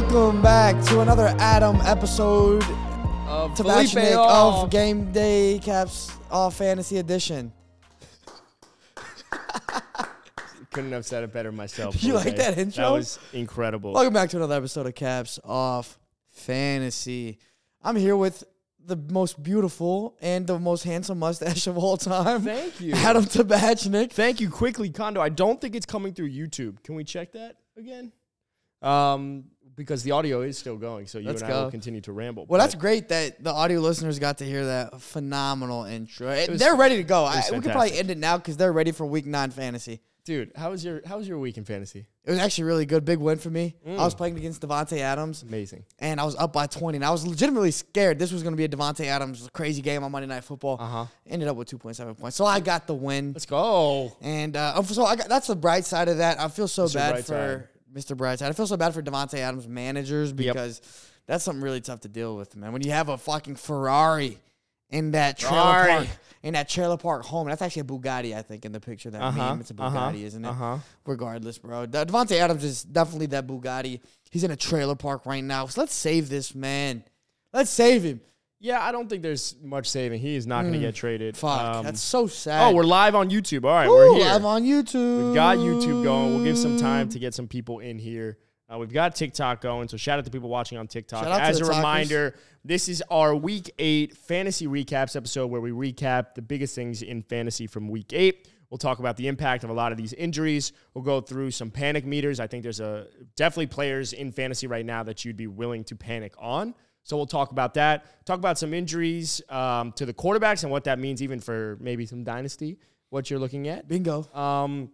Welcome back to another Adam episode Of to Felipe Batchnik All. of Game Day Caps All Fantasy Edition. Couldn't have said it better myself. You like that intro? That was incredible. Welcome back to another episode of Caps Off Fantasy. I'm here with the most beautiful and the most handsome mustache of all time. Thank you. Adam Tabachnik. Thank you. Quickly, Kondo. I don't think it's coming through YouTube. Can we check that again? Um, because the audio is still going, so you Let's and I will continue to ramble. Well, that's great that the audio listeners got to hear that phenomenal intro. was- they're ready to go. I, was we could probably fantastic. end it now because they're ready for Week Nine fantasy. dude, how was your how was your week in fantasy? It was actually really good. Big win for me. I Mm. was playing against Davante Adams. Amazing. and I was up by 20. And I was legitimately scared this was going to be a Davante Adams crazy game on Monday Night Football. Uh huh. Ended up with 2.7 points. So I got the win. Let's go. And uh, so I got, that's the bright side of that. I feel so Mr. bad for Mr. Brightside. I feel so bad for Davante Adams managers Yep. because that's something really tough to deal with, man. When you have a fucking Ferrari in that trailer Ferrari. park. In that trailer park home. That's actually a Bugatti, I think, in the picture. That Uh huh. meme. It's a Bugatti, isn't it? Uh huh. regardless, bro. Davante Adams is definitely that Bugatti. He's in a trailer park right now. So let's save this man. Let's save him. Yeah, I don't think there's much saving. He is not going to get traded. Fuck, Um, that's so sad. oh, we're live on YouTube. All right, we're here. live on YouTube. We've got YouTube going. We'll give some time to get some people in here. Uh, we've got TikTok going, so shout out to people watching on TikTok. Shout out to As the a talkers. reminder, this is our Week Eight fantasy recaps episode where we recap the biggest things in fantasy from Week Eight. We'll talk about the impact of a lot of these injuries. We'll go through some panic meters. I think there's a definitely players in fantasy right now that you'd be willing to panic on. So we'll talk about that. Talk about some injuries um, to the quarterbacks and what that means, even for maybe some dynasty. What you're looking at. Bingo. Um,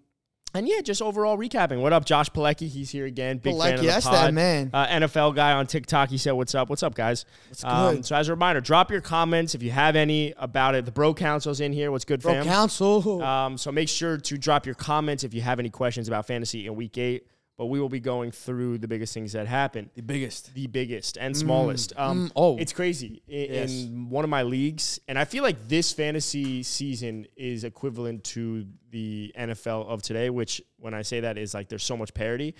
and yeah, just overall recapping. What up, Josh Pilecki? He's here again. Big fan of the that's pod. that man. Uh, NFL guy on TikTok. He said, "What's up? What's up, guys?" What's Um, good? so as a reminder, drop your comments if you have any about it. The Bro Council's in here. What's good, Bro, fam? council. Um, so make sure to drop your comments if you have any questions about fantasy in Week Eight. But we will be going through the biggest things that happen the biggest. the biggest and smallest. Um, mm, oh. it's crazy in, Yes. in one of my leagues, and I feel like this fantasy season is equivalent to the NFL of today. Which, when I say that, is like there's so much parity.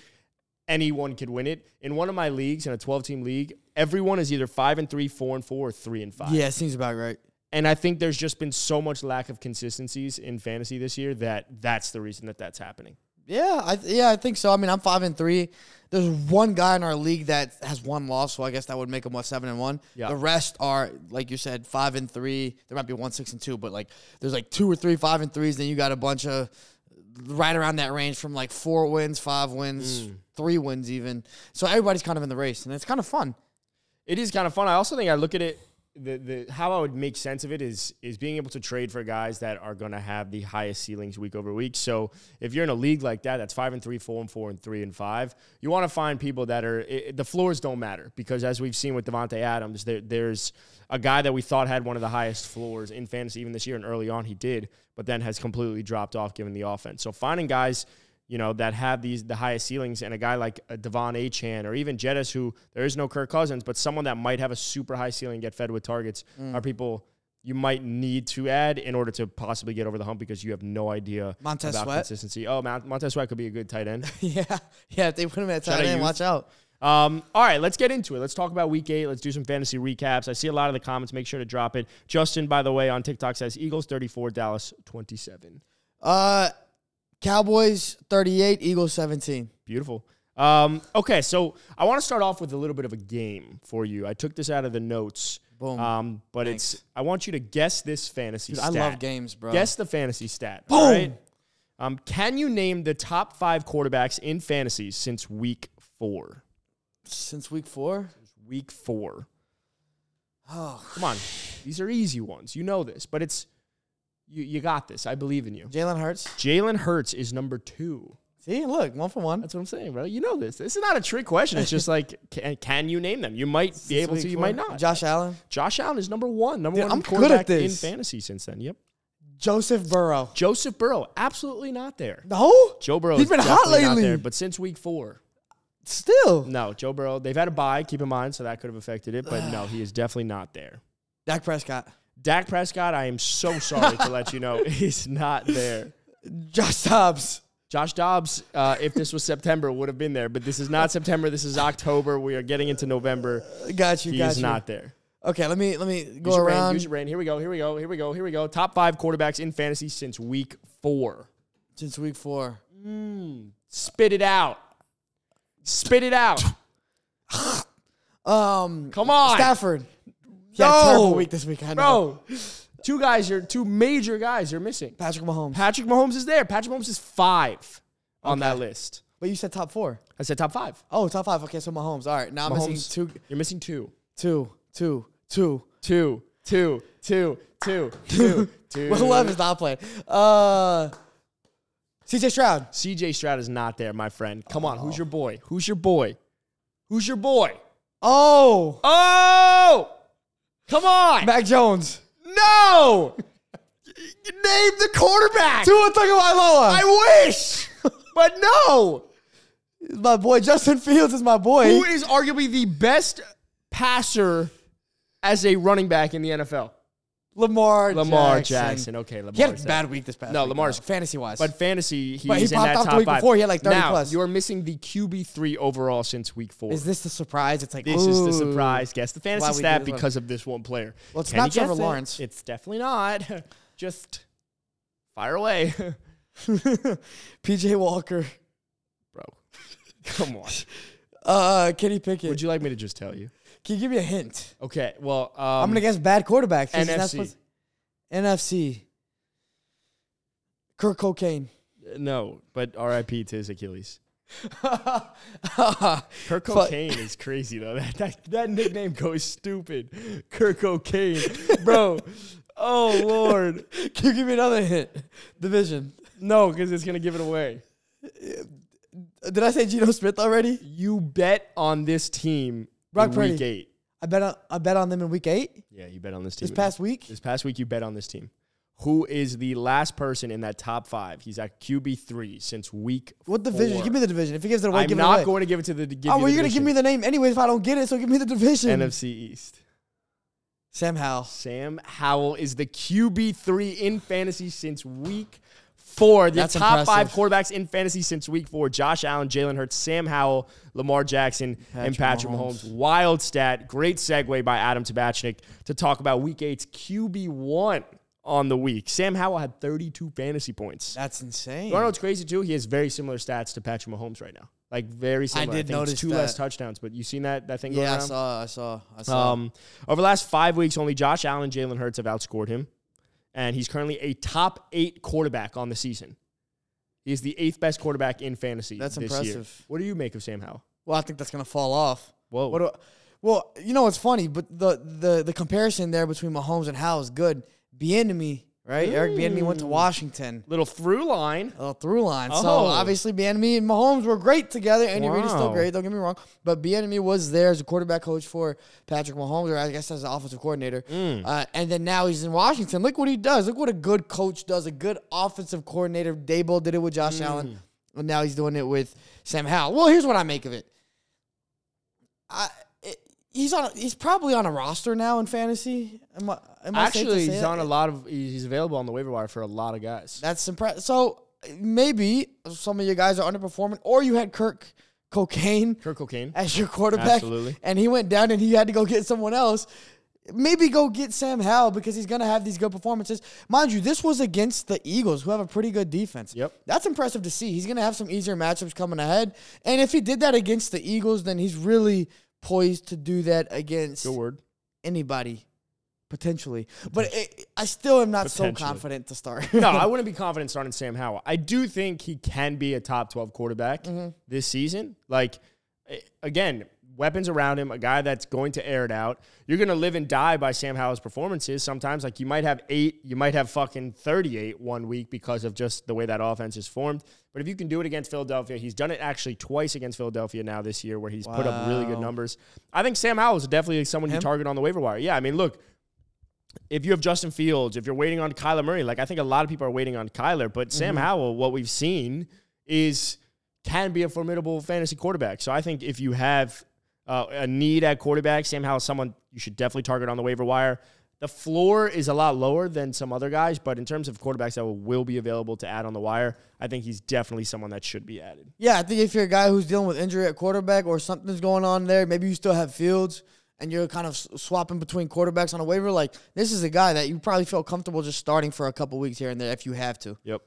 Anyone could win it. In one of my leagues, in a 12 team league, everyone is either five and three, four and four, or three and five. Yeah, seems about right. And I think there's just been so much lack of consistencies in fantasy this year that that's the reason that that's happening. Yeah, I th- yeah, I think so. I mean, I'm five and three. There's one guy in our league that has one loss, so I guess that would make him what seven and one. Yeah. The rest are like you said, five and three. There might be one six and two, but like there's like two or three five and threes. Then you got a bunch of right around that range from like four wins, five wins, Mm. three wins even. So everybody's kind of in the race, and it's kind of fun. It is kind of fun. I also think I look at it the the how I would make sense of it is is being able to trade for guys that are going to have the highest ceilings week over week. So if you're in a league like that, that's five and three, four and four, and three and five. You want to find people that are it, the floors don't matter because as we've seen with Davante Adams, there, there's a guy that we thought had one of the highest floors in fantasy even this year, and early on he did, but then has completely dropped off given the offense. So finding guys you know, that have these the highest ceilings, and a guy like a De'Von Achane or even Jettis, who there is no Kirk Cousins, but someone that might have a super high ceiling, get fed with targets, Mm. are people you might need to add in order to possibly get over the hump because you have no idea Montez about Sweat. consistency. Oh, Mont- Montez Sweat could be a good tight end. yeah, yeah. If they put him at tight end, watch out. Um, all right, let's get into it. Let's talk about week eight. Let's do some fantasy recaps. I see a lot of the comments. Make sure to drop it. Justin, by the way, on TikTok says Eagles 34, Dallas 27. Uh, Cowboys 38, Eagles 17. Beautiful. Um, okay, so I want to start off with a little bit of a game for you. I took this out of the notes, Boom. um, but it's I want you to guess this fantasy Dude, I love games, bro. Guess the fantasy stat. Boom. All right. Um, can you name the top five quarterbacks in fantasy since week four? since week four. Week four. Oh, Come on, these are easy ones. You know this, but it's you. You got this. I believe in you. Jalen Hurts. Jalen Hurts is number two. See, look, one for one. That's what I'm saying, bro. You know this. This is not a trick question. It's just like, can, can you name them? You might be able to. You four. might not. Josh Allen, Josh Allen is number one. Number Dude, one I'm good quarterback at this. in fantasy since then. Yep. Joseph Burrow. Joseph Burrow, absolutely not there. No, Joe Burrow, He's been hot lately. there, but since week four, still. no. Joe Burrow, they've had a bye. Keep in mind, so that could have affected it. But no, he is definitely not there. Dak Prescott, Dak Prescott, I am so sorry to let you know, is not there. Josh Dobbs. Josh Dobbs, uh, if this was September, would have been there, but this is not September. This is October. We are getting into November. Got you. He got is you. not there. Okay, let me let me go Use brain, around. use your brain. Here we go. Here we go. Here we go. Here we go. Top five quarterbacks in fantasy since week four. since week four. Spit it out. Spit it out. Um, Come on. Stafford. He had a No. terrible week this week. I know. Bro, two guys, you're two major guys you're missing. Patrick Mahomes. Patrick Mahomes is there. Patrick Mahomes is five on Okay. that list. but you said top four. I said top five. Oh, top five. Okay, so Mahomes. All right, now I'm Mahomes. missing two, You're missing two. two, two, two. Two, two, two, two, two, two. Will Levis is not playing. Uh, CJ Stroud. CJ Stroud is not there, my friend. Come on, who's your boy? Who's your boy? Who's your boy? Oh, Oh! Come on! Mac Jones. No! Name the quarterback! Tua Tagovailoa. I wish! but no! my boy Justin Fields is my boy. Who is arguably the best passer as a running back in the NFL? Lamar. Lamar Jackson. Jackson. Okay, Lamar He had a bad week this past. No, week, Lamar's- fantasy wise. But fantasy, he's But he in popped that off the top week five. before, he had like 30 now, plus. You're missing the QB three overall since week four. is this the surprise? It's like This is the surprise. Guess the fantasy stat this one. because of this one player. Well, it's Can not Trevor guess it? Lawrence. It's definitely not. Just fire away, PJ Walker. bro. Come on. Uh, Kenny Pickett. Would you like me to just tell you? Can you give me a hint? Okay. Well, um, I'm gonna guess bad quarterbacks. 'cause he's not NFC. supposed- NFC. Kirk Cocaine. no, but R.I.P. to his Achilles. Kirk Cocaine is crazy though. That, that that nickname goes stupid. Kirk Cocaine, bro. Oh Lord, Can you give me another hint? Division. no, because it's gonna give it away. Did I say Geno Smith already? You bet on this team Brock in week eight. I bet on, I bet on them in week eight Yeah, you bet on this team this past week. This past week, you bet on this team. Who is the last person in that top five? He's at QB three since week. What division? four. Give me the division. If he gives it away, I'm give it not away. going to give it to the. Give oh, you well, you're gonna give me the name anyways if I don't get it. So give me the division. NFC East. Sam Howell. Sam Howell is the QB three in fantasy since week four. The That's top five quarterbacks in fantasy since week four: Josh Allen, Jalen Hurts, Sam Howell, Lamar Jackson, and Patrick Patrick Mahomes. Mahomes. Wild stat. Great segue by Adam Tabachnik to talk about Week Eight's QB one on the week. Sam Howell had 32 fantasy points. That's insane. You know what's crazy too? He has very similar stats to Patrick Mahomes right now. Like very similar. I did think it's notice two less touchdowns, but you seen that that thing going yeah, I saw. I saw. I saw. Um, over the last five weeks, only Josh Allen Jalen Hurts have outscored him, and he's currently a top eight quarterback on the season. He's the eighth best quarterback in fantasy. That's this Year. impressive. What do you make of Sam Howell? well, I think that's gonna fall off. Whoa, What do, well, you know what's funny, but the the the comparison there between Mahomes and Howell is good. Bieniemy, right? Eric Bieniemy went to Mm. Washington. little through line. A little through line. So Oh. obviously Bieniemy and Mahomes were great together. Andy Reid is still great. Don't get me wrong, but Bieniemy was there as a quarterback coach for Patrick Mahomes, or I guess as an offensive coordinator. Mm. Uh, and then now he's in Washington. Look what he does. Look what a good coach does. A good offensive coordinator. Daboll did it with Josh Mm. Allen, and now he's doing it with Sam Howell. Well, here's what I make of it. I. He's on. He's probably on a roster now in fantasy. Am I, am I safe to Actually, he's that? on a lot of. He's available on the waiver wire for a lot of guys. That's impressive. So maybe some of you guys are underperforming, or you had Kirk Cocaine Kirk Cocaine. as your quarterback, Absolutely. and he went down and he had to go get someone else. Maybe go get Sam Howell because he's gonna have these good performances. Mind you, this was against the Eagles, who have a pretty good defense. Yep. That's impressive to see. He's gonna have some easier matchups coming ahead, and if he did that against the Eagles, then he's really poised to do that against Good word. anybody potentially. But it, I still am not so Potentially. confident to start. no, I wouldn't be confident starting Sam Howell. I do think he can be a top 12 quarterback Mm-hmm. this season. Like, eh, again, weapons around him, a guy that's going to air it out. You're going to live and die by Sam Howell's performances. Sometimes, like, you might have eight, you might have fucking 38 one week because of just the way that offense is formed. But if you can do it against Philadelphia, he's done it actually twice against Philadelphia now this year where he's put up really good numbers. I think Sam Howell is definitely someone you target on the waiver wire. Yeah, I mean, look, if you have Justin Fields, if you're waiting on Kyler Murray, like I think a lot of people are waiting on Kyler, but Sam Mm-hmm. Howell, what we've seen is can be a formidable fantasy quarterback. So I think if you have uh, a need at quarterback, Sam Howell someone you should definitely target on the waiver wire. the floor is a lot lower than some other guys, but in terms of quarterbacks that will, will be available to add on the wire, I think he's definitely someone that should be added. Yeah, I think if you're a guy who's dealing with injury at quarterback or something's going on there, maybe you still have Fields and you're kind of swapping between quarterbacks on a waiver. Like this is a guy that you probably feel comfortable just starting for a couple weeks here and there if you have to. Yep.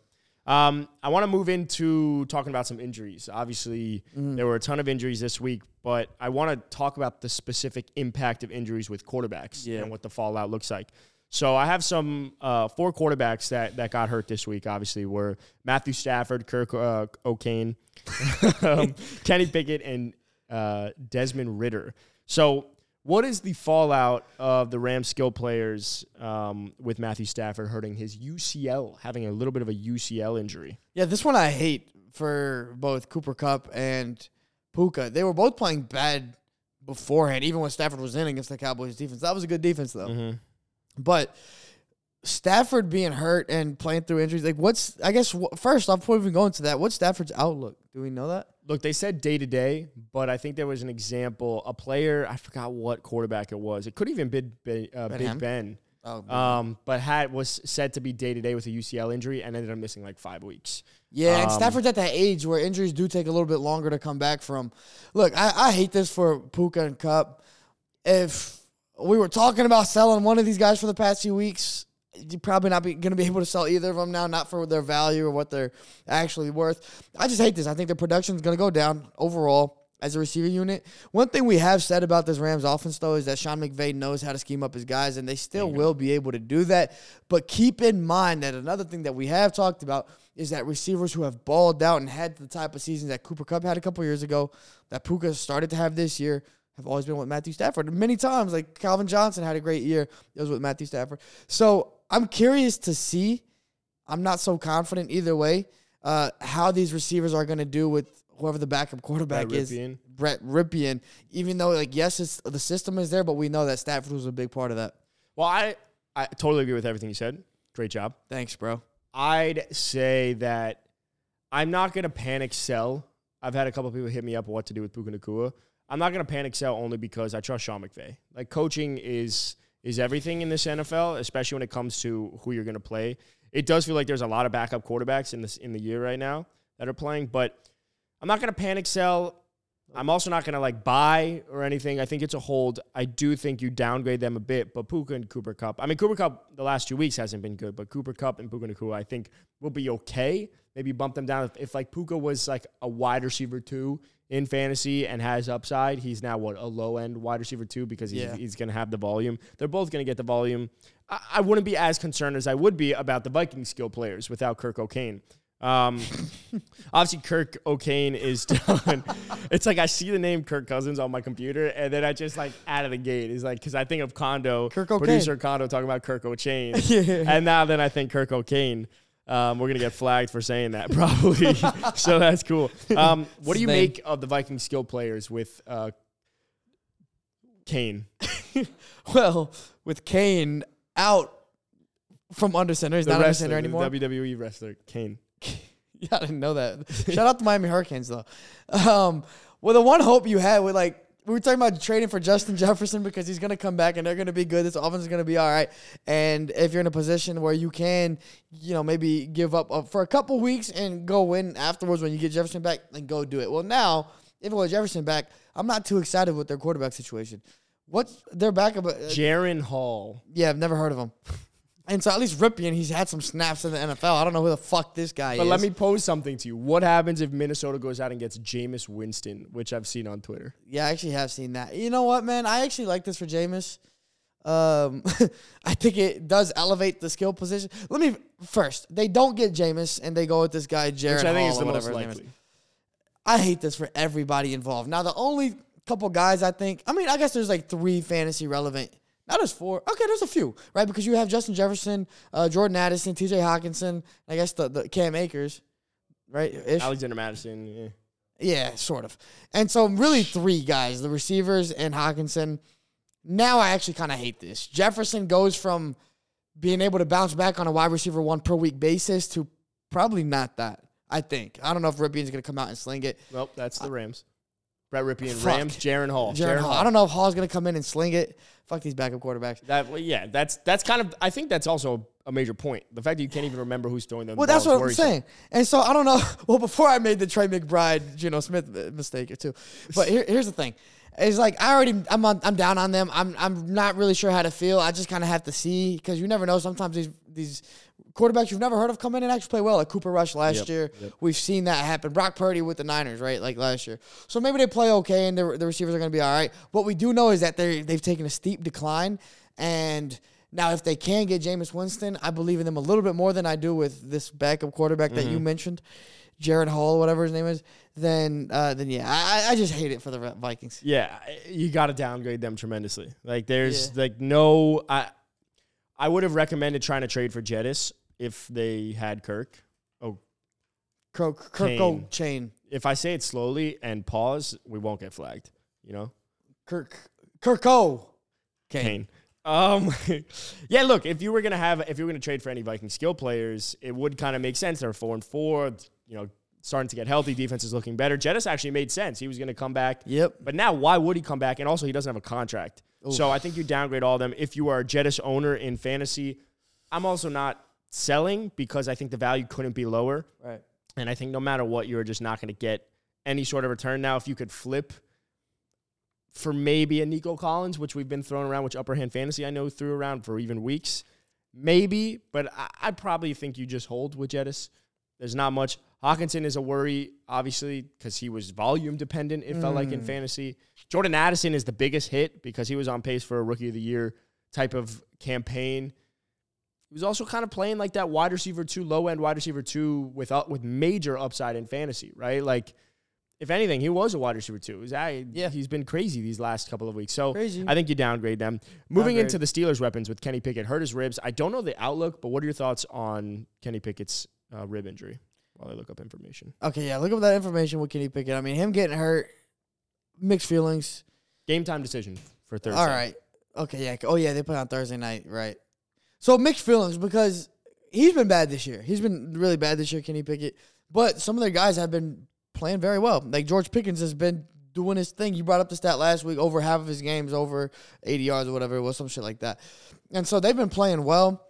Um, I want to move into talking about some injuries. Obviously, Mm-hmm. there were a ton of injuries this week, but I want to talk about the specific impact of injuries with quarterbacks Yeah. and what the fallout looks like. So I have some uh, four quarterbacks that that got hurt this week. Obviously, were Matthew Stafford, Kirk uh, O'Kane, um, Kenny Pickett, and uh, Desmond Ridder. So, what is the fallout of the Rams skill players um, with Matthew Stafford hurting his UCL, having a little bit of a UCL injury? Yeah, this one I hate for both Cooper Kupp and Puka. They were both playing bad beforehand, even when Stafford was in against the Cowboys defense. That was a good defense though. Mm-hmm. But Stafford being hurt and playing through injuries, like what's I guess first off, before we even go into that, what's Stafford's outlook? Do we know that? Look, they said day to day, but I think there was an example. A player, I forgot what quarterback it was. It could even be uh, Big? Ben, Oh, um, but had was said to be day to day with a UCL injury and ended up missing like five weeks. Yeah, and Um, Stafford's at that age where injuries do take a little bit longer to come back from. Look, I, I hate this for Puka and Kupp. If we were talking about selling one of these guys for the past few weeks, you're probably not going to be able to sell either of them now, not for their value or what they're actually worth. I just hate this. I think their production is going to go down overall as a receiver unit. One thing we have said about this Rams offense, though, is that Sean McVay knows how to scheme up his guys, and they still will be able to do that. But keep in mind that another thing that we have talked about is that receivers who have balled out and had the type of seasons that Cooper Kupp had a couple years ago, that Puka started to have this year, have always been with Matthew Stafford. Many times, like Calvin Johnson had a great year, it was with Matthew Stafford. So I'm curious to see. I'm not so confident either way uh, how these receivers are going to do with whoever the backup quarterback Brett is. Rypien. Brett Rypien. Even though, like, yes, it's, the system is there, but we know that Stafford was a big part of that. Well, I I totally agree with everything you said. Great job. Thanks, bro. I'd say that I'm not going to panic sell. I've had a couple people hit me up what to do with Puka Nacua. I'm not going to panic sell only because I trust Sean McVay. Like coaching is is everything in this NFL, especially when it comes to who you're going to play. It does feel like there's a lot of backup quarterbacks in this in the year right now that are playing, but I'm not going to panic sell. I'm also not going to like buy or anything. I think it's a hold. I do think you downgrade them a bit, but Puka and Cooper Kupp. I mean, Cooper Kupp the last two weeks hasn't been good, but Cooper Kupp and Puka Nacua, I think will be okay. Maybe bump them down if, if like Puka was like a wide receiver two in fantasy and has upside. He's now what a low end wide receiver two because he's, Yeah. he's going to have the volume. They're both going to get the volume. I, I wouldn't be as concerned as I would be about the Viking skill players without Kirk O'Kane. Um, obviously, Kirk O'Kane is done. it's like I see the name Kirk Cousins on my computer, and then I just like out of the gate is like because I think of Condo, Kirk O'Kane. producer Condo talking about Kirk O'Chain, Yeah. and now then I think Kirk O'Kane. Um, we're gonna get flagged for saying that probably, so that's cool. Um, what do you name. make of the Viking skill players with uh, Kane? Well, with Kane out from under center, he's The not under wrestler, center the anymore. WWE wrestler Kane. Yeah, I didn't know that. Shout out to Miami Hurricanes though. Um, well, the one hope you had with like we were talking about trading for Justin Jefferson because he's gonna come back and they're gonna be good. This offense is gonna be all right. And if you're in a position where you can, you know, maybe give up uh, for a couple weeks and go win afterwards when you get Jefferson back, then go do it. Well, now if it was Jefferson back, I'm not too excited with their quarterback situation. What's their backup? Uh, Jaren Hall. yeah, I've never heard of him. And so at least Rypien, he's had some snaps in the NFL. I don't know who the fuck this guy But is. But let me pose something to you. What happens if Minnesota goes out and gets Jameis Winston, which I've seen on Twitter? Yeah, I actually have seen that. You know what, man? I actually like this for Jameis. Um, I think it does elevate the skill position. Let me first. They don't get Jameis, and they go with this guy Jared which I think Hall is the most likely. I hate this for everybody involved. Now, the only couple guys I think, I mean, I guess there's like three fantasy relevant. Now there's four. Okay, there's a few, right? Because you have Justin Jefferson, uh, Jordan Addison, T.J. Hockenson, I guess the, the Cam Akers, right? Ish. Alexander Mattison. Yeah. Yeah, sort of. And so really three guys, the receivers and Hockenson. Now I actually kind of hate this. Jefferson goes from being able to bounce back on a wide receiver one per week basis to probably not that. I think. I don't know if Rypien's going to come out and sling it. Nope, that's the Rams. Brett Rypien, Fuck. Rams, Jaren Hall. Jaren Hall. I don't know if Hall's gonna come in and sling it. Fuck these backup quarterbacks. That yeah, that's that's kind of. I think that's also a major point. The fact that you can't even remember who's throwing them. Well, the that's what I'm saying. And so I don't know. Well, before I made the Trey McBride, Geno Smith mistake too. But here, here's the thing: it's like I already I'm on, I'm down on them. I'm I'm not really sure how to feel. I just kind of have to see because you never know. Sometimes these these quarterbacks you've never heard of come in and actually play well. Like Cooper Rush last Yep, year, yep. we've seen that happen. Brock Purdy with the Niners, right? Like last year. So maybe they play okay and the, the receivers are going to be all right. What we do know is that they they've taken a steep decline and. Now, if they can get Jameis Winston, I believe in them a little bit more than I do with this backup quarterback that you Mm-hmm. mentioned, Jared Hall, whatever his name is. Then, uh, then yeah, I, I- just hate it for the Vikings. Yeah, you got to downgrade them tremendously. Like there's like no. I I would have recommended trying to trade for Jettis if they had Kirk. Oh, Kirk, Kirk Kane. Chain, if I say it slowly and pause, we won't get flagged. You know, Kirk, Kirko, Kane. Um, yeah. Look, if you were gonna have, if you were gonna trade for any Viking skill players, it would kind of make sense. They're four and four. You know, starting to get healthy. Defense is looking better. Jettis actually made sense. He was gonna come back. Yep. But now, why would he come back? And also, he doesn't have a contract. So I think you downgrade all of them. If you are a Jettis owner in fantasy, I'm also not selling because I think the value couldn't be lower. Right. And I think no matter what, you're just not going to get any sort of return. Now, if you could flip for maybe a Nico Collins, which we've been throwing around, which Upper Hand Fantasy I know threw around for even weeks, maybe. But I, I probably think you just hold with Jettis. There's not much. Hockenson is a worry, obviously, because he was volume dependent, it felt like in mm. fantasy. Jordan Addison is the biggest hit because he was on pace for a rookie of the year type of campaign. He was also kind of playing like that wide receiver two, low end wide receiver two with up, with major upside in fantasy, right? Like, if anything, he was a wide receiver two. He's, I, Yeah. he's been crazy these last couple of weeks. So Crazy. I think you downgrade them. Moving Downgrade. into the Steelers' weapons with Kenny Pickett, hurt his ribs. I don't know the outlook, but what are your thoughts on Kenny Pickett's uh, rib injury? While I look up information, Okay, yeah. Look up that information with Kenny Pickett. I mean, him getting hurt, mixed feelings. game time decision for Thursday. All right. Okay, yeah. Oh, yeah. They play on Thursday night, right? So mixed feelings because he's been bad this year. He's been really bad this year, Kenny Pickett. But some of their guys have been playing very well. Like George Pickens has been doing his thing. You brought up the stat last week. Over half of his games over 80 yards or whatever it was, some shit like that. And so they've been playing well.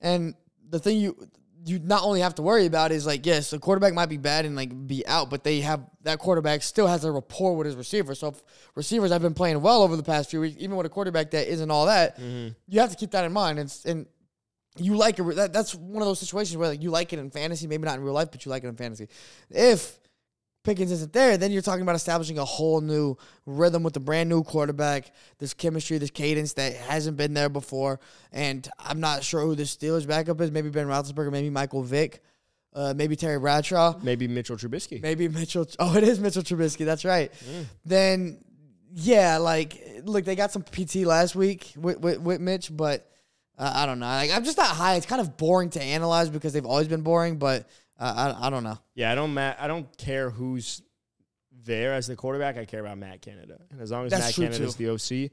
And the thing you you not only have to worry about is like yes, the quarterback might be bad and like be out, but they have that quarterback still has a rapport with his receiver. So if receivers have been playing well over the past few weeks, even with a quarterback that isn't all that, mm-hmm. you have to keep that in mind. And and you like it. That, that's one of those situations where like you like it in fantasy, maybe not in real life, but you like it in fantasy. If Pickens isn't there, then you're talking about establishing a whole new rhythm with a brand new quarterback. This chemistry, this cadence that hasn't been there before. And I'm not sure who the Steelers backup is. Maybe Ben Roethlisberger, maybe Michael Vick, uh, maybe Terry Bradshaw, Maybe Mitchell Trubisky. maybe Mitchell. Oh, it is Mitchell Trubisky. That's right. Then, yeah, like look, they got some PT last week with with, with Mitch, but uh, I don't know. Like, I'm just not high. It's kind of boring to analyze because they've always been boring, but I I don't know. Yeah, I don't. Ma- I don't care who's there as the quarterback. I care about Matt Canada, and as long as That's Matt Canada is the OC,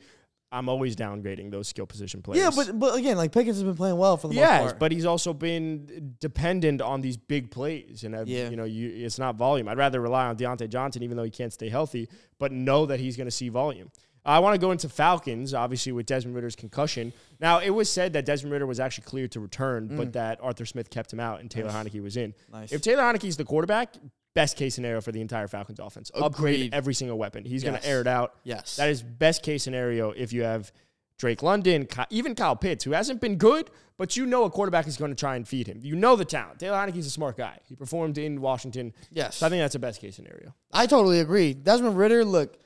I'm always downgrading those skill position players. Yeah, but but again, like Pickens has been playing well for the most Yes, part. but he's also been dependent on these big plays, and uh, Yeah. you know, you, it's not volume. I'd rather rely on Diontae Johnson, even though he can't stay healthy, but know that he's going to see volume. I want to go into Falcons, obviously with Desmond Ridder's concussion. Now, it was said that Desmond Ridder was actually cleared to return, but that Arthur Smith kept him out and Taylor Heinicke was in. Mm. Nice. If Taylor Heinicke's the quarterback, best case scenario for the entire Falcons offense. Upgrade every single weapon. He's going to air it out. yes, That is best case scenario if you have Drake London, even Kyle Pitts, who hasn't been good, but you know a quarterback is going to try and feed him. You know the talent. Taylor Heinicke's a smart guy. He performed in Washington. yes. So I think that's a best case scenario. I totally agree. Desmond Ritter, look,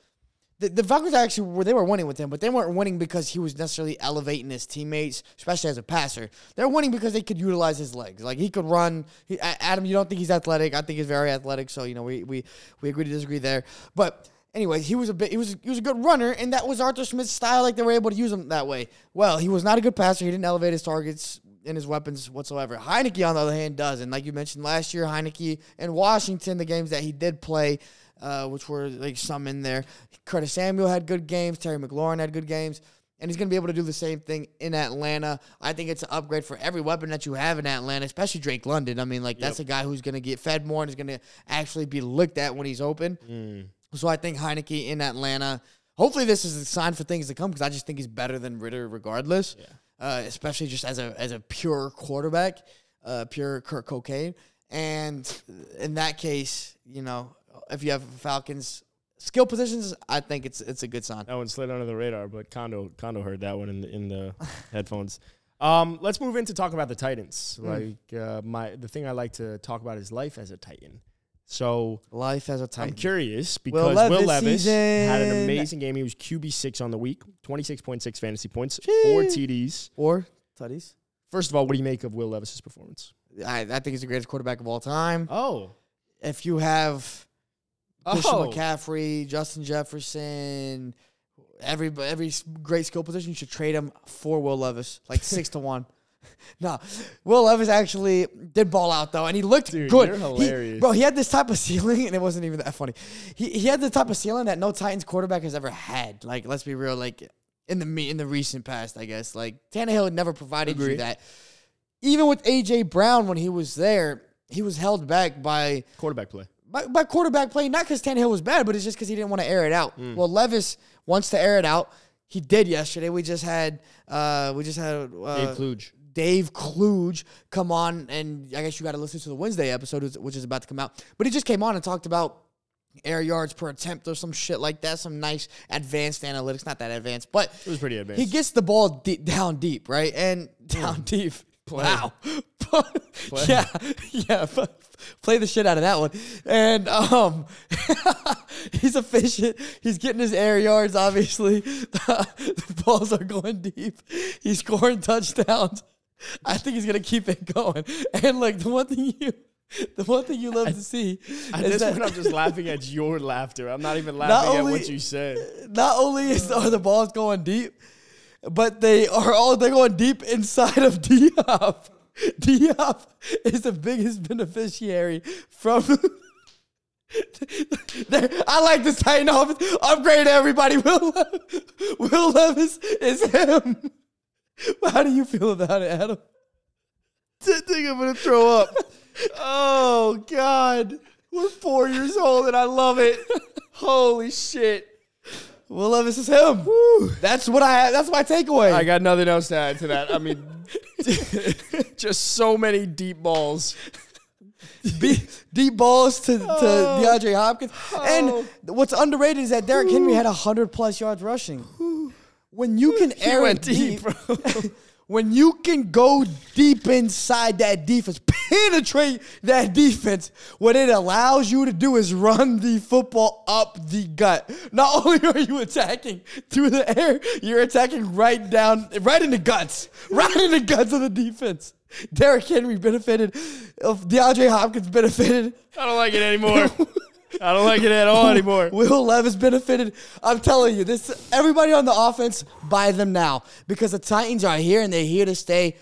the, the Falcons actually were they were winning with him, but they weren't winning because he was necessarily elevating his teammates, especially as a passer. They're winning because they could utilize his legs. Like he could run. He, Adam, you don't think he's athletic? I think he's very athletic. So you know we we we agree to disagree there. But anyway, he was a bit. He was he was a good runner, and that was Arthur Smith's style. Like they were able to use him that way. Well, he was not a good passer. He didn't elevate his targets in his weapons whatsoever. Heinicke, on the other hand, does. And like you mentioned last year, Heinicke in Washington, the games that he did play, uh, which were like some in there. Curtis Samuel had good games. Terry McLaurin had good games. And he's going to be able to do the same thing in Atlanta. I think it's an upgrade for every weapon that you have in Atlanta, especially Drake London. I mean, like, that's a guy who's going to get fed more and is going to actually be looked at when he's open. So I think Heinicke in Atlanta. Hopefully, this is a sign for things to come because I just think he's better than Ridder, regardless. Yeah. Uh, especially just as a as a pure quarterback, uh, pure Kurt Cocaine. And in that case, you know, if you have Falcons skill positions, I think it's it's a good sign. That one slid under the radar, but Condo Condo heard that one in the, in the headphones. Um, let's move into talking about the Titans. Mm. Like uh, my the thing I like to talk about is life as a Titan. So Life as a Titan. I'm curious because Will Levis Levis, had an amazing game. He was QB six on the week, twenty six point six fantasy points, four TDs. or tutties. First of all, what do you make of Will Levis's performance? I, I think he's the greatest quarterback of all time. Oh, If you have Christian oh, McCaffrey, Justin Jefferson, every every great skill position, you should trade him for Will Levis, like six to one. No, Will Levis actually did ball out though, and he looked Dude, good. you're He- hilarious. bro. He had this type of ceiling, and it wasn't even that funny. He he had the type of ceiling that no Titans quarterback has ever had. Like, let's be real, like in the me in the recent past, I guess. Like Tannehill had never provided you that. Even with AJ Brown when he was there, he was held back by quarterback play. By, by quarterback play, not because Tannehill was bad, but it's just because he didn't want to air it out. Mm. Well, Levis wants to air it out. He did yesterday. We just had uh, we just had uh, Dave Kluge. Dave Kluge come on, and I guess you got to listen to the Wednesday episode, which- is about to come out. But he just came on and talked about air yards per attempt or some shit like that. Some nice advanced analytics, not that advanced, but It was pretty advanced. he gets the ball deep, down deep, right? And down deep. Play. Wow. yeah, yeah. f- Play the shit out of that one. And um, he's efficient. He's getting his air yards. Obviously, the balls are going deep. He's scoring touchdowns. I think he's gonna keep it going. And like the one thing you, the one thing you love to see At is this that point, I'm just laughing at your laughter. I'm not even Not laughing at what you said. not only is are the balls going deep, but they are all they're going deep inside of D-Hop. D-Hop is the biggest beneficiary from. I like this Titan offense. Upgrade everybody. Will Le- Will Levis is him. How do you feel about it, Adam? I think I'm gonna throw up. oh God, we're four years old and I love it. Holy shit! Will Levis is him. That's what I. That's my takeaway. I got nothing else to add to that. I mean, just so many deep balls. Be- deep balls to, to Oh. DeAndre Hopkins. Oh. And what's underrated is that Derrick Henry had 100 plus yards rushing. When you can He air deep, deep, when you can go deep inside that defense, penetrate that defense, what it allows you to do is run the football up the gut. Not only are you attacking through the air, you're attacking right down, right in the guts, right in the guts of the defense. Derrick Henry benefited, DeAndre Hopkins benefited. I don't like it anymore. I don't like it at all anymore. Will Levis benefited. I'm telling you, this everybody on the offense buy them now because the Titans are here and they're here to stay.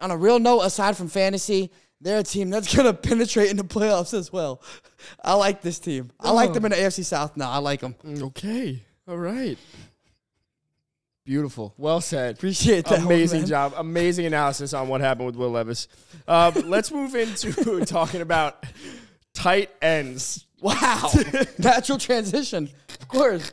On a real note, aside from fantasy, they're a team that's gonna penetrate in the playoffs as well. I like this team. I like them in the AFC South now. I like them. Okay. All right. Beautiful. Well said. Appreciate that. Amazing man. job. Amazing analysis on what happened with Will Levis. Uh, let's move into talking about tight ends. Wow. Natural transition. Of course.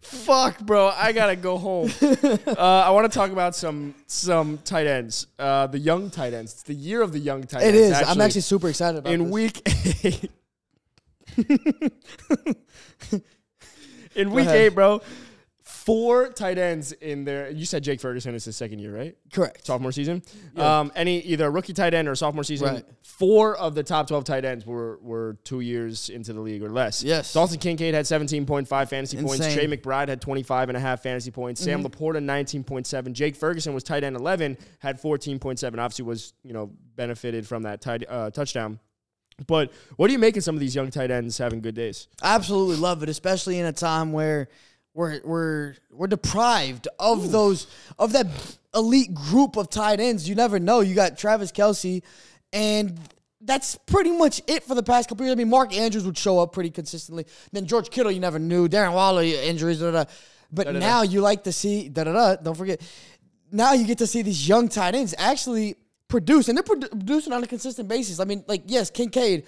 Fuck, bro. I gotta go home. uh, I want to talk about some some tight ends. Uh, the young tight ends. It's the year of the young tight It ends. is. I'm actually super excited about it. in this. week eight. in week eight, bro. Four tight ends in there. You said Jake Ferguson is his second year, right? Correct. Sophomore season. Um, any either a rookie tight end or sophomore season. Right. Four of the top twelve tight ends were were two years into the league or less. Yes. Dalton Kincaid had 17.5 fantasy points. Insane. Trey McBride had 25 and a half fantasy points. Sam Laporta 19.7. Jake Ferguson was tight end 11, had 14.7. Obviously was, you know, benefited from that tight, uh, touchdown. But what do you make of some of these young tight ends having good days? absolutely love it, especially in a time where we're we're we're deprived of those of that elite group of tight ends. You never know. You got Travis Kelce, and that's pretty much it for the past couple years. I mean, Mark Andrews would show up pretty consistently. Then George Kittle, you never knew. Darren Waller injuries, da, da, da. but Da-da-da. now you like to see da da da. Don't forget. Now you get to see these young tight ends actually produce, and they're produ- producing on a consistent basis. I mean, like yes, Kincaid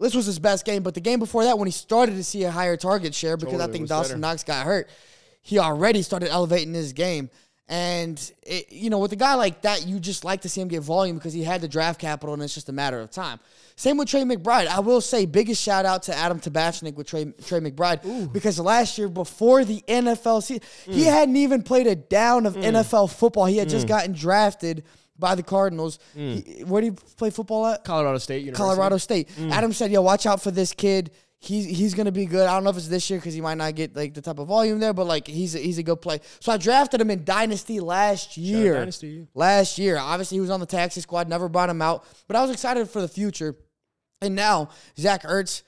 this was his best game. But the game before that, when he started to see a higher target share, because Totally I think Dawson better. Knox got hurt, he already started elevating his game. And it, you know, with a guy like that, you just like to see him get volume because he had the draft capital, and it's just a matter of time. Same with Trey McBride. I will say, biggest shout out to Adam Tabachnik with Trey, Trey McBride because last year before the NFL season, he Mm. hadn't even played a down of NFL football. He had just gotten drafted by the Cardinals. Mm. He, where do you play football at? Colorado State University. Colorado State. Mm. Adam said, "Yo, watch out for this kid. He's he's gonna be good. I don't know if it's this year because he might not get like the type of volume there, but like he's a, he's a good play. So I drafted him in Dynasty last year. Dynasty. Last year, obviously he was on the taxi squad. Never brought him out, but I was excited for the future. And now Zach Ertz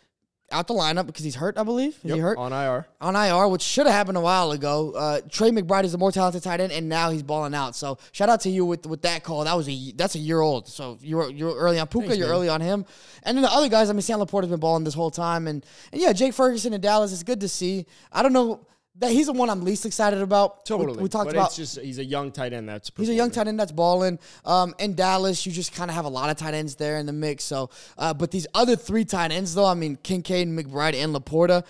out the lineup because he's hurt. I believe is Yep, he hurt on IR. on IR, which should have happened a while ago. Uh, Trey McBride is a more talented tight end, and now he's balling out. So shout out to you with with that call. That was a that's a year old. So you're you're early on Puka, Thanks, you're man. early on him, and then the other guys. I mean, Sam Laporta has been balling this whole time, and and yeah, Jake Ferguson in Dallas is good to see. I don't know that he's the one I'm least excited about. Totally. we, talked but about. it's just he's a young tight end that's He's a young tight end that's balling. Um, in Dallas, you just kind of have a lot of tight ends there in the mix. So, uh, but these other three tight ends, though, I mean, Kincaid, McBride, and Laporta,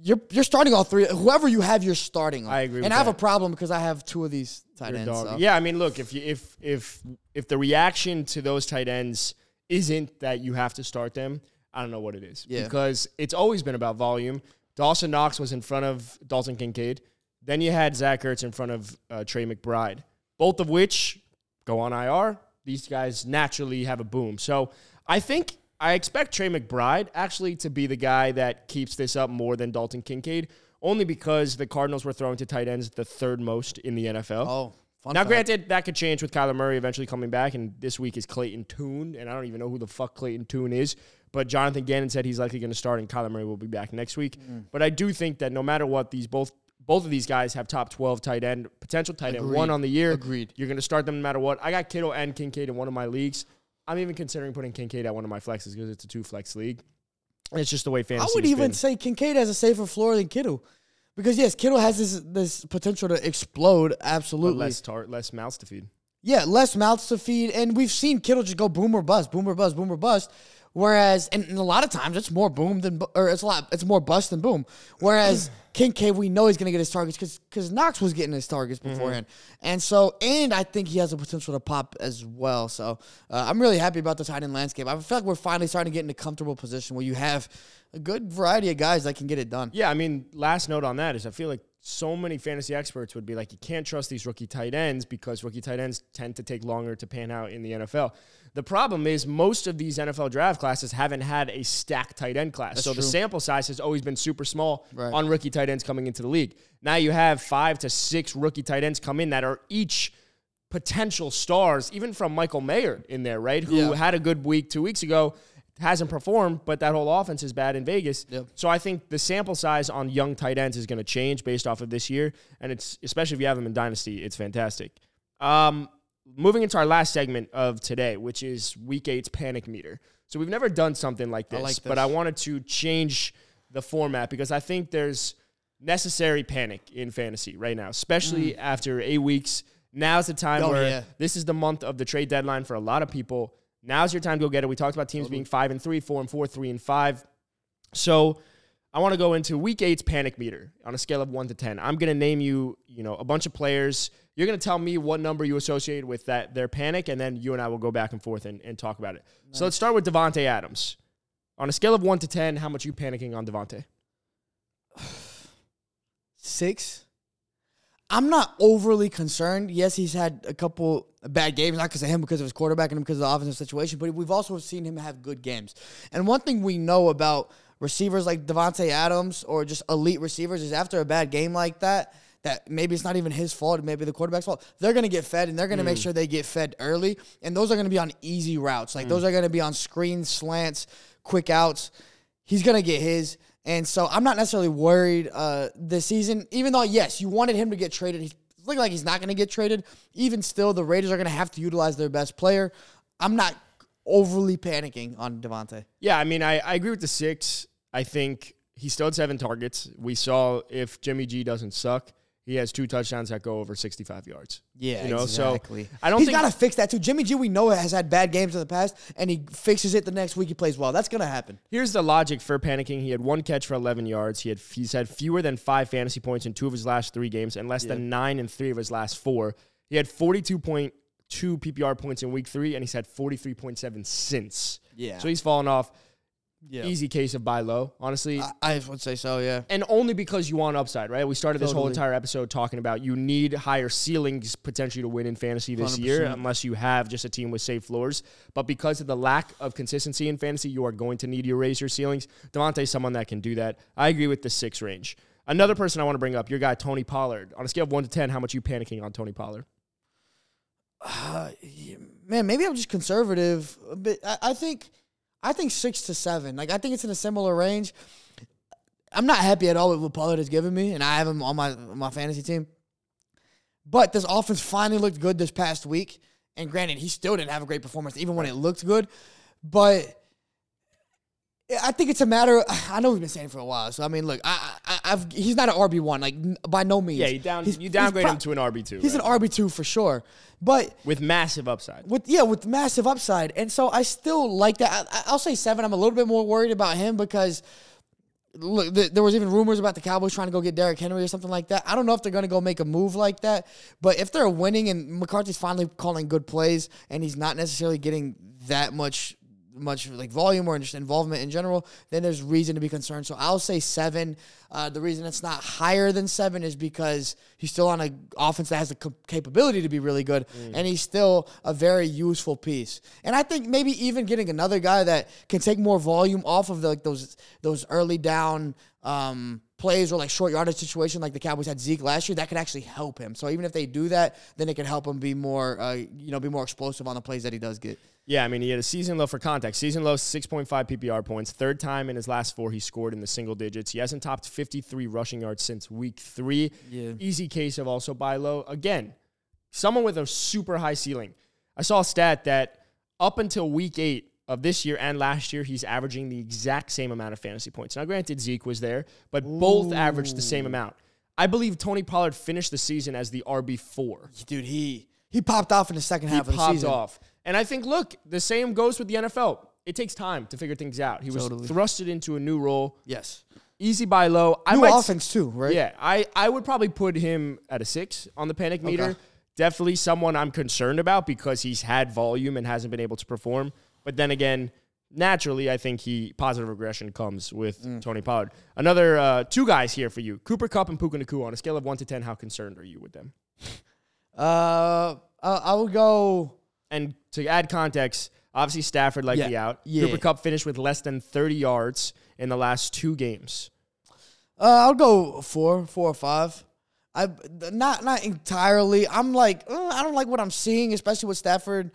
you're you're starting all three. Whoever you have, you're starting. them. I agree And I have a problem because I have two of these tight Your ends. so. Yeah, I mean, look, if you if if if the reaction to those tight ends isn't that you have to start them, I don't know what it is. Yeah. Because it's always been about volume. Dawson Knox was in front of Dalton Kincaid. Then you had Zach Ertz in front of uh, Trey McBride, both of which go on IR. These guys naturally have a boom. So I think I expect Trey McBride actually to be the guy that keeps this up more than Dalton Kincaid, only because the Cardinals were throwing to tight ends the third most in the NFL. Oh, fun Now, fact. granted, that could change with Kyler Murray eventually coming back, and this week is Clayton Tune, and I don't even know who the fuck Clayton Tune is. But Jonathan Gannon said he's likely going to start, and Kyler Murray will be back next week. Mm. But I do think that no matter what, these both both of these guys have top twelve tight end potential tight end one on the year. Agreed. You're going to start them no matter what. I got Kittle and Kincaid in one of my leagues. I'm even considering putting Kincaid at one of my flexes because it's a two flex league. It's just the way fantasy. I would even been. say Kincaid has a safer floor than Kittle. Because yes, Kittle has this this potential to explode. But Absolutely, less tar- less mouths to feed. Yeah, less mouths to feed, and we've seen Kittle just go boom or bust, boom or bust, boom or bust. Whereas, and, and a lot of times it's more boom than, or it's a lot, it's more bust than boom. Whereas Kincaid, we know he's going to get his targets because because Knox was getting his targets beforehand, and so and I think he has the potential to pop as well. So uh, I'm really happy about the tight end landscape. I feel like we're finally starting to get in a comfortable position where you have a good variety of guys that can get it done. Yeah, I mean, last note on that is I feel like so many fantasy experts would be like, you can't trust these rookie tight ends because rookie tight ends tend to take longer to pan out in the NFL. The problem is most of these NFL draft classes haven't had a stacked tight end class. so the sample size has always been super small Right. on rookie tight ends coming into the league. Now you have five to six rookie tight ends come in that are each potential stars, even from Michael Mayer in there, right? Who Yeah. had a good week two weeks ago, hasn't performed, but that whole offense is bad in Vegas. Yep. So I think the sample size on young tight ends is going to change based off of this year, and it's especially if you have them in dynasty, it's fantastic. Um, moving into our last segment of today, which is Week Eight's panic meter. So we've never done something like this, like but. I wanted to change the format because I think there's necessary panic in fantasy right now, especially after eight weeks. Now's the time Mm. Oh, where yeah. this is the month of the trade deadline for a lot of people. Now's your time to go get it. We talked about teams being five and three, four and four, three and five. So I want to go into week eight's panic meter on a scale of one to ten. I'm gonna name you, you know, a bunch of players. You're gonna tell me what number you associate with that their panic, and then you and I will go back and forth and, and talk about it. So let's start with Davante Adams. On a scale of one to ten, how much are you panicking on Davante? Six. I'm not overly concerned. Yes, he's had a couple bad games, not because of him, because of his quarterback and because of the offensive situation, but we've also seen him have good games. And one thing we know about receivers like Davante Adams or just elite receivers is after a bad game like that, that maybe it's not even his fault, maybe the quarterback's fault. They're going to get fed and they're going to make sure they get fed early. And those are going to be on easy routes. Like those are going to be on screen slants, quick outs. He's going to get his. And so I'm not necessarily worried uh, this season, even though, yes, you wanted him to get traded. He's looking like he's not going to get traded. Even still, the Raiders are going to have to utilize their best player. I'm not overly panicking on Davante. Yeah, I mean, I, I agree with the six. I think he still had seven targets. We saw if Jimmy G doesn't suck, he has two touchdowns that go over 65 yards. Yeah, You know, exactly. so I don't He's got to fix that too. Jimmy G, we know has had bad games in the past, and he fixes it the next week. He plays well. That's gonna happen. Here's the logic for panicking. He had one catch for 11 yards. He had he's had fewer than five fantasy points in two of his last three games, and less than nine in three of his last four. He had 42.2 PPR points in week three, and he's had 43.7 since. Yeah. So he's fallen off. Yeah. Easy case of buy low, honestly. I, I would say so. Yeah. and only because you want upside, right? We started this whole entire episode talking about you need higher ceilings potentially to win in fantasy this year, 100%. unless you have just a team with safe floors. But because of the lack of consistency in fantasy, you are going to need to raise your ceilings. Davante is someone that can do that. I agree with the six range. Another person I want to bring up, your guy Tony Pollard. On a scale of one to ten, how much you panicking on Tony Pollard? Uh, man, maybe I'm just conservative. but. I, I think, I think six to seven. Like I think it's in a similar range. I'm not happy at all with what Pollard has given me, and I have him on my on my fantasy team. But this offense finally looked good this past week. And granted, he still didn't have a great performance, even when it looked good. But I think it's a matter. Of, I know we've been saying it for a while. So I mean, look, I, I, I've he's not an RB one, like by no means. Yeah, you down He's- you downgrade pro- him to an RB two. He's an RB two for sure, but with massive upside. with yeah, with massive upside, and so I still like that. I, I'll say seven. I'm a little bit more worried about him because look, th- there was even rumors about the Cowboys trying to go get Derrick Henry or something like that. I don't know if they're going to go make a move like that, but if they're winning and McCarthy's finally calling good plays and he's not necessarily getting that much much like volume or just involvement in general, then there's reason to be concerned. So I'll say seven. Uh, the reason it's not higher than seven is because he's still on an offense that has the capability to be really good, and he's still a very useful piece. And I think maybe even getting another guy that can take more volume off of the, like those those early down. Um, plays or like short yardage situation like the Cowboys had Zeke last year, that could actually help him. So even if they do that, then it could help him be more, uh, you know, be more explosive on the plays that he does get. Yeah, I mean, he had a season low for context. Season low, 6.5 PPR points. Third time in his last four, he scored in the single digits. He hasn't topped 53 rushing yards since week three. Yeah. Easy case of also buy low. Again, someone with a super high ceiling. I saw a stat that up until week eight of this year and last year, he's averaging the exact same amount of fantasy points. Now, granted, Zeke was there, but both averaged the same amount. I believe Tony Pollard finished the season as the RB4 Dude, he he popped off in the second half he of the popped off. And I think, look, the same goes with the NFL. It takes time to figure things out. He was Totally. thrusted into a new role, Yes. easy buy low. I New might, offense too, right? Yeah, I, I would probably put him at a six on the panic meter. Okay. Definitely someone I'm concerned about because he's had volume and hasn't been able to perform. But then again, naturally, I think he positive regression comes with Mm. Tony Pollard. Another uh, two guys here for you: Cooper Kupp and Puka Nacua. On a scale of one to ten, how concerned are you with them? Uh, I, I would go. And to add context, obviously Stafford likely Yeah. out. Yeah. Cooper Kupp finished with less than 30 yards in the last two games. Uh, I'll go four, four or five. I not not entirely. I'm like uh, I don't like what I'm seeing, especially with Stafford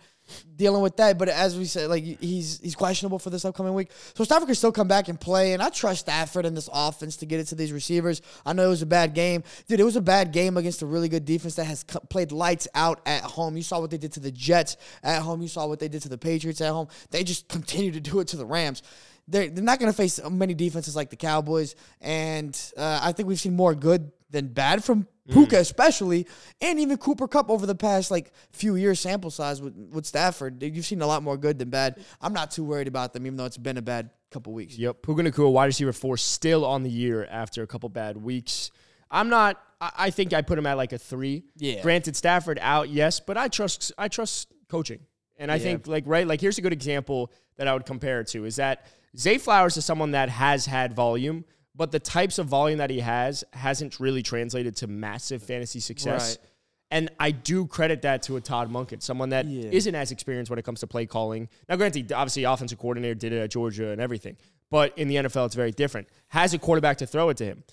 dealing with that. But as we said, like he's he's questionable for this upcoming week, so Stafford can still come back and play. And I trust Stafford in this offense to get it to these receivers. I know it was a bad game, dude. It was a bad game against a really good defense that has played lights out at home. You saw what they did to the Jets at home. You saw what they did to the Patriots at home. They just continue to do it to the Rams they're, they're not going to face many defenses like the Cowboys. And uh, I think we've seen more good than bad from Puka, mm. especially, and even Cooper Kupp over the past like few years sample size with, with Stafford. You've seen a lot more good than bad. I'm not too worried about them, even though it's been a bad couple weeks. Yep. Puka Nacua, wide receiver four, still on the year after a couple bad weeks. I'm not. I, I think I put him at like a three. Yeah. Granted, Stafford out, yes, but I trust. I trust coaching, and I Yeah. think like right. Like here's a good example that I would compare it to is that Zay Flowers is someone that has had volume, but the types of volume that he has hasn't really translated to massive fantasy success. Right. And I do credit that to a Todd Monken, someone that Yeah. not as experienced when it comes to play calling. Now, granted, obviously, offensive coordinator did it at Georgia and everything, but in the NFL, it's very different. Has a quarterback to throw it to him.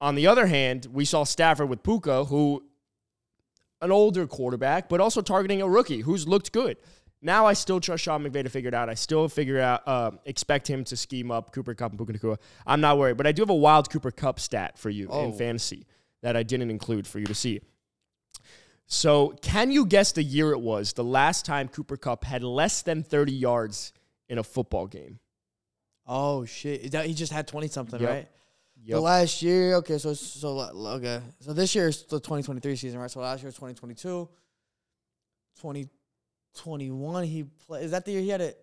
On the other hand, we saw Stafford with Puka, who an older quarterback, but also targeting a rookie who's looked good. Now I still trust Sean McVay to figure it out. I still figure out, uh, expect him to scheme up Cooper Kupp and Puka Nacua. I'm not worried, but I do have a wild Cooper Kupp stat for you in Oh. fantasy that I didn't include for you to see. So, can you guess the year it was the last time Cooper Kupp had less than 30 yards in a football game? Oh shit! Is that- he just had twenty something, Yep. right? The last year, okay, so so okay, so this year is the 2023 season, right? So last year was 2022. 2021, he played. Is that the year he had it?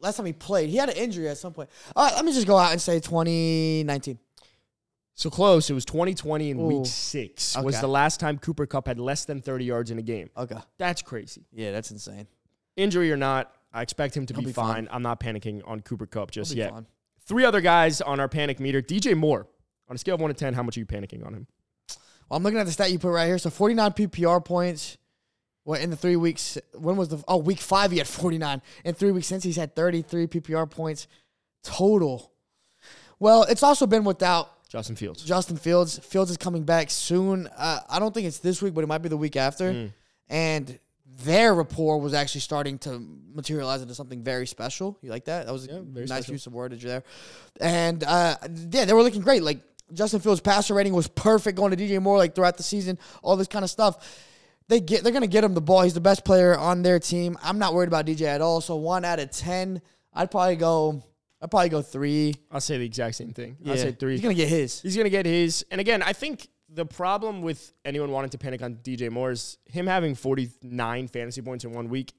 Last time he played, he had an injury at some point. All right, let me just go out and say 2019. So close. It was 2020 in Ooh. week six was the last time Cooper Kupp had less than 30 yards in a game. Okay, That's crazy. yeah, that's insane. Injury or not, I expect him to He'll be, be fine. fine. I'm not panicking on Cooper Kupp just yet. fine. Three other guys on our panic meter. DJ Moore. On a scale of 1 to 10, how much are you panicking on him? Well, I'm looking at the stat you put right here. So 49 PPR points. What in the three weeks? When was the oh week five? He had 49. In three weeks since he's had 33 PPR points total. Well, it's also been without Justin Fields. Justin Fields. Fields is coming back soon. Uh, I don't think it's this week, but it might be the week after. Mm. And their rapport was actually starting to materialize into something very special. You like that? That was Yeah, a nice special. use of wordage there. And uh, yeah, they were looking great. Like Justin Fields' passer rating was perfect going to DJ Moore like throughout the season. All this kind of stuff. They get they're gonna get him the ball. He's the best player on their team. I'm not worried about DJ at all. So one out of ten, I'd probably go. I'd probably go three. I'll say the exact same thing. Yeah. I'll say three. He's gonna get his. He's going to get his. And again, I think the problem with anyone wanting to panic on DJ Moore is him having 49 fantasy points in one week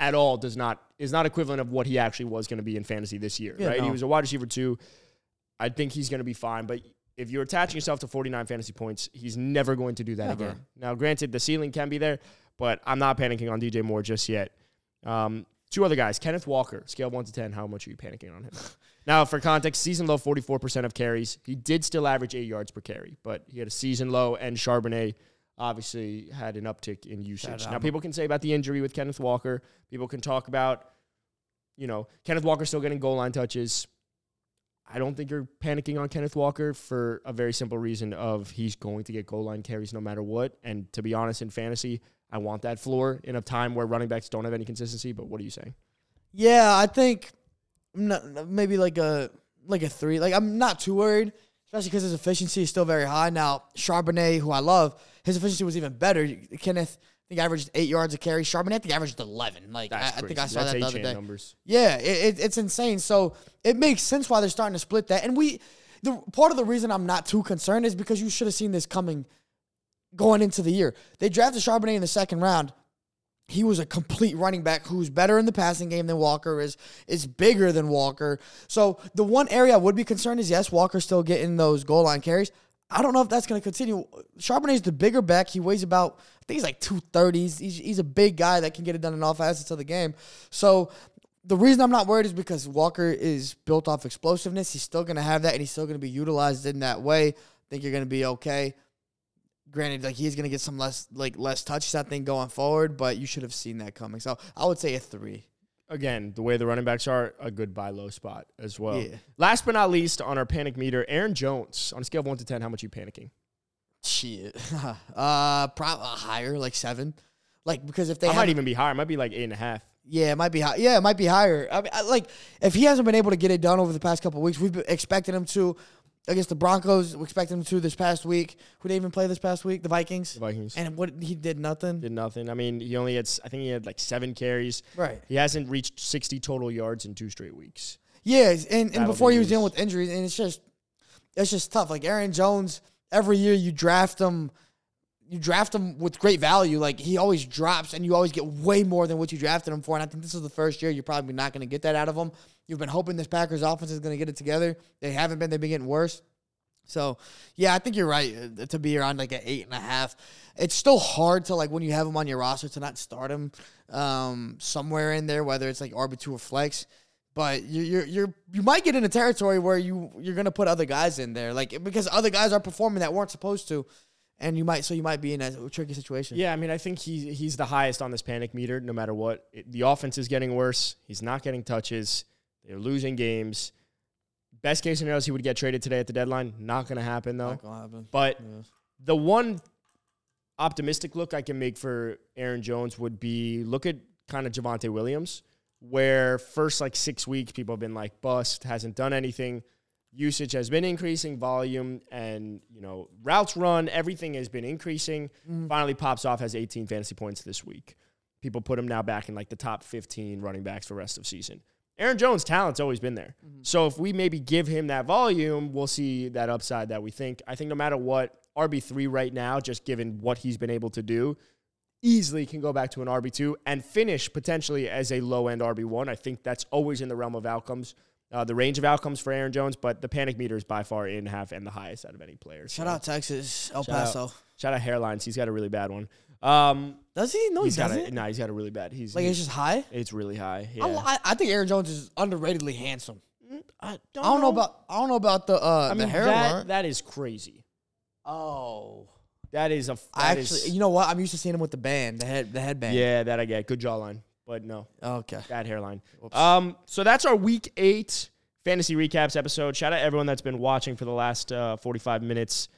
at all does not is not equivalent of what he actually was going to be in fantasy this year, Yeah, right? He was a wide receiver too. I think he's going to be fine, but if you're attaching yourself to 49 fantasy points, he's never going to do that Never. again. Now, granted, the ceiling can be there, but I'm not panicking on DJ Moore just yet. Um, two other guys, Kenneth Walker, scale one to ten. How much are you panicking on him? now, for context, season low, 44% of carries. He did still average eight yards per carry, but he had a season low, and Charbonnet obviously had an uptick in usage. Now, people can say about the injury with Kenneth Walker. People can talk about, you know, Kenneth Walker still getting goal line touches. I don't think you're panicking on Kenneth Walker for a very simple reason of he's going to get goal line carries no matter what. And to be honest, in fantasy, I want that floor in a time where running backs don't have any consistency. But what are you saying? Yeah, I think no- maybe like a like a three. Like I'm not too worried, especially because his efficiency is still very high. Now Charbonnet, who I love, his efficiency was even better. Kenneth, I think averaged eight yards a carry. Charbonnet, I think averaged eleven. Like I, I think. I saw That's that the other day. numbers. Yeah, it, it, it's insane. So it makes sense why they're starting to split that. And we, the part of the reason I'm not too concerned is because you should have seen this coming going into the year. They drafted Charbonnet in the second round. He was a complete running back who's better in the passing game than Walker is, is bigger than Walker. So the one area I would be concerned is yes, Walker's still getting those goal line carries. I don't know if that's going to continue. Charbonnet's the bigger back. He weighs about, I think he's like 230. He's, he's, he's a big guy that can get it done in all facets of the game. So the reason I'm not worried is because Walker is built off explosiveness. He's still going to have that, and he's still going to be utilized in that way. I think you're going to be okay. Granted, like he's going to get some less like less touches, I think, going forward. But you should have seen that coming. So I would say a three. Again, the way the running backs are, a good buy low spot as well. Yeah. Last but not least, on our panic meter, Aaron Jones. On a scale of one to ten, how much are you panicking? Shit, uh, probably higher, like seven. Like because if they I might even be higher. It might be like eight and a half. Yeah, it might be high. Yeah, it might be higher. I mean, I, like if he hasn't been able to get it done over the past couple of weeks, we've been expecting him to against the Broncos. We expect him to this past week. Who they even play this past week? The Vikings. The Vikings And what he did nothing. did nothing. I mean, he only had, I think he had like seven carries. Right. He hasn't reached 60 total yards in two straight weeks. Yeah, and, and before he was dealing with injuries, and it's just it's just tough. Like Aaron Jones, every year you draft him, you draft him with great value. Like he always drops, and you always get way more than what you drafted him for. And I think this is the first year you're probably not going to get that out of him. You've been hoping this Packers offense is going to get it together. They haven't been. They've been getting worse. So yeah, I think you're right uh, to be around like an eight and a half. It's still hard to like when you have him on your roster to not start him um, somewhere in there, whether it's like RB two or flex. But you you're you're you might get in a territory where you you're gonna put other guys in there, like because other guys are performing that weren't supposed to, and you might so you might be in a tricky situation. Yeah, I mean, I think he, he's the highest on this panic meter no matter what. It- the offense is getting worse. He's not getting touches. They're losing games. Best case scenario is he would get traded today at the deadline. Not going to happen, though. Not gonna happen. But Yeah. the one optimistic look I can make for Aaron Jones would be look at kind of Javonte Williams, where first like six weeks people have been like bust, hasn't done anything. Usage has been increasing, volume and you know routes run, everything has been increasing. Mm-hmm. Finally pops off, has 18 fantasy points this week. People put him now back in like the top 15 running backs for rest of season. Aaron Jones' talent's always been there. Mm-hmm. So if we maybe give him that volume, we'll see that upside that we think. I think no matter what, RB3 right now, just given what he's been able to do, easily can go back to an RB2 and finish potentially as a low end RB1. I think that's always in the realm of outcomes. Uh, the range of outcomes for Aaron Jones, but the panic meter is by far in half and the highest out of any player. Shout So, out Texas, El Shout out. Paso. Shout out hairlines. He's got a really bad one. Um, Does he? No, he he's got doesn't. a, nah, he's got a really bad. He's like he's- it's just high. it's really high. Yeah. I, I think Aaron Jones is underratedly handsome. I I don't know about I don't know about the uh I mean, the hair that, that is crazy. Oh, That is a. That I is- actually, you know what? I'm used to seeing him with the band, the head, the headband. yeah, that I get. Good jawline, but no, Okay. bad hairline. Whoops. Um, so that's our week eight fantasy recaps episode. Shout out everyone that's been watching for the last uh, 45 minutes.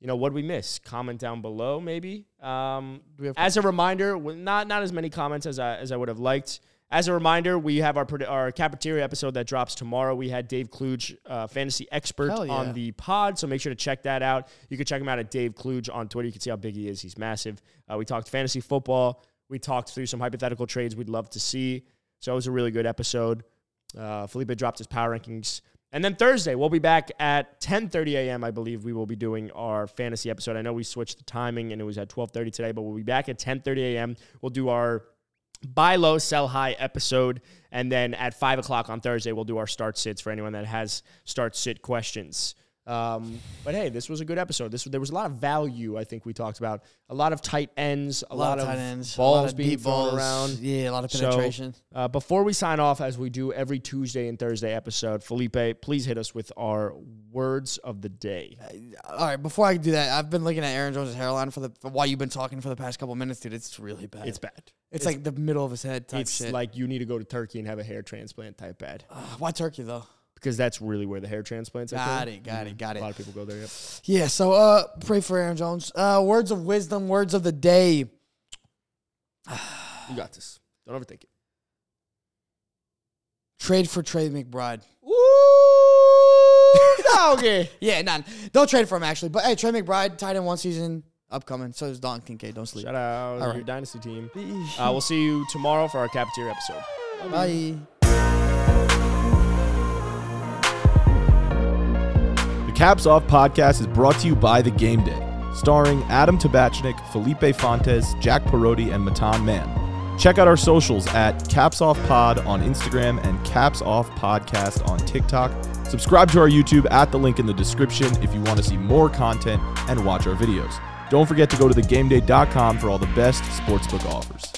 You know what we miss? Comment down below, maybe. Um, as a reminder, not not as many comments as I as I would have liked. As a reminder, we have our our cafeteria episode that drops tomorrow. We had Dave Kluge, uh, fantasy expert, yeah. on the pod, so make sure to check that out. You can check him out at Dave Kluge on Twitter. You can see how big he is. He's massive. Uh, we talked fantasy football. We talked through some hypothetical trades we'd love to see. So it was a really good episode. Uh, Felipe dropped his power rankings. And then Thursday, we'll be back at 10:30 a.m. I believe we will be doing our fantasy episode. I know we switched the timing and it was at 12:30 today, but we'll be back at 10:30 a.m. We'll do our buy low, sell high episode, and then at five o'clock on Thursday, we'll do our start sits for anyone that has start sit questions. Um, but hey, this was a good episode. This there was a lot of value. I think we talked about a lot of tight ends, a, a lot, of tight ends, balls lot of being deep thrown balls. around. Yeah, a lot of So, penetration. Uh, before we sign off, as we do every Tuesday and Thursday episode, Felipe, please hit us with our words of the day. All right, before I do that, I've been looking at Aaron Jones' hairline for the for while you've been talking for the past couple minutes, dude. It's really bad. It's bad. It's, like the middle of his head type it's shit. like you need to go to Turkey and have a hair transplant type bad Ugh, why Turkey though? Because that's really where the hair transplants. occur. Got it, got it, got it. A lot of people go there. Yep. Yeah, so uh pray for Aaron Jones. Uh words of wisdom, words of the day. You got this. Don't overthink it. Trade for Trey McBride. Ooh, okay. Yeah, none. Don't trade for him actually. But hey, Trey McBride, tight end one season upcoming. So is Dalton Kincaid. Don't sleep. Shout out All your right. dynasty team. Uh, we'll see you tomorrow for our cafeteria episode. Bye. The Caps Off podcast is brought to you by The Game Day, starring Adam Tabachnik, Felipe Fontes, Jack Perotti, and Matan Mann. Check out our socials at Caps Off Pod on Instagram and Caps Off Podcast on TikTok. Subscribe to our YouTube at the link in the description if you want to see more content and watch our videos. Don't forget to go to thegameday.com for all the best sportsbook offers.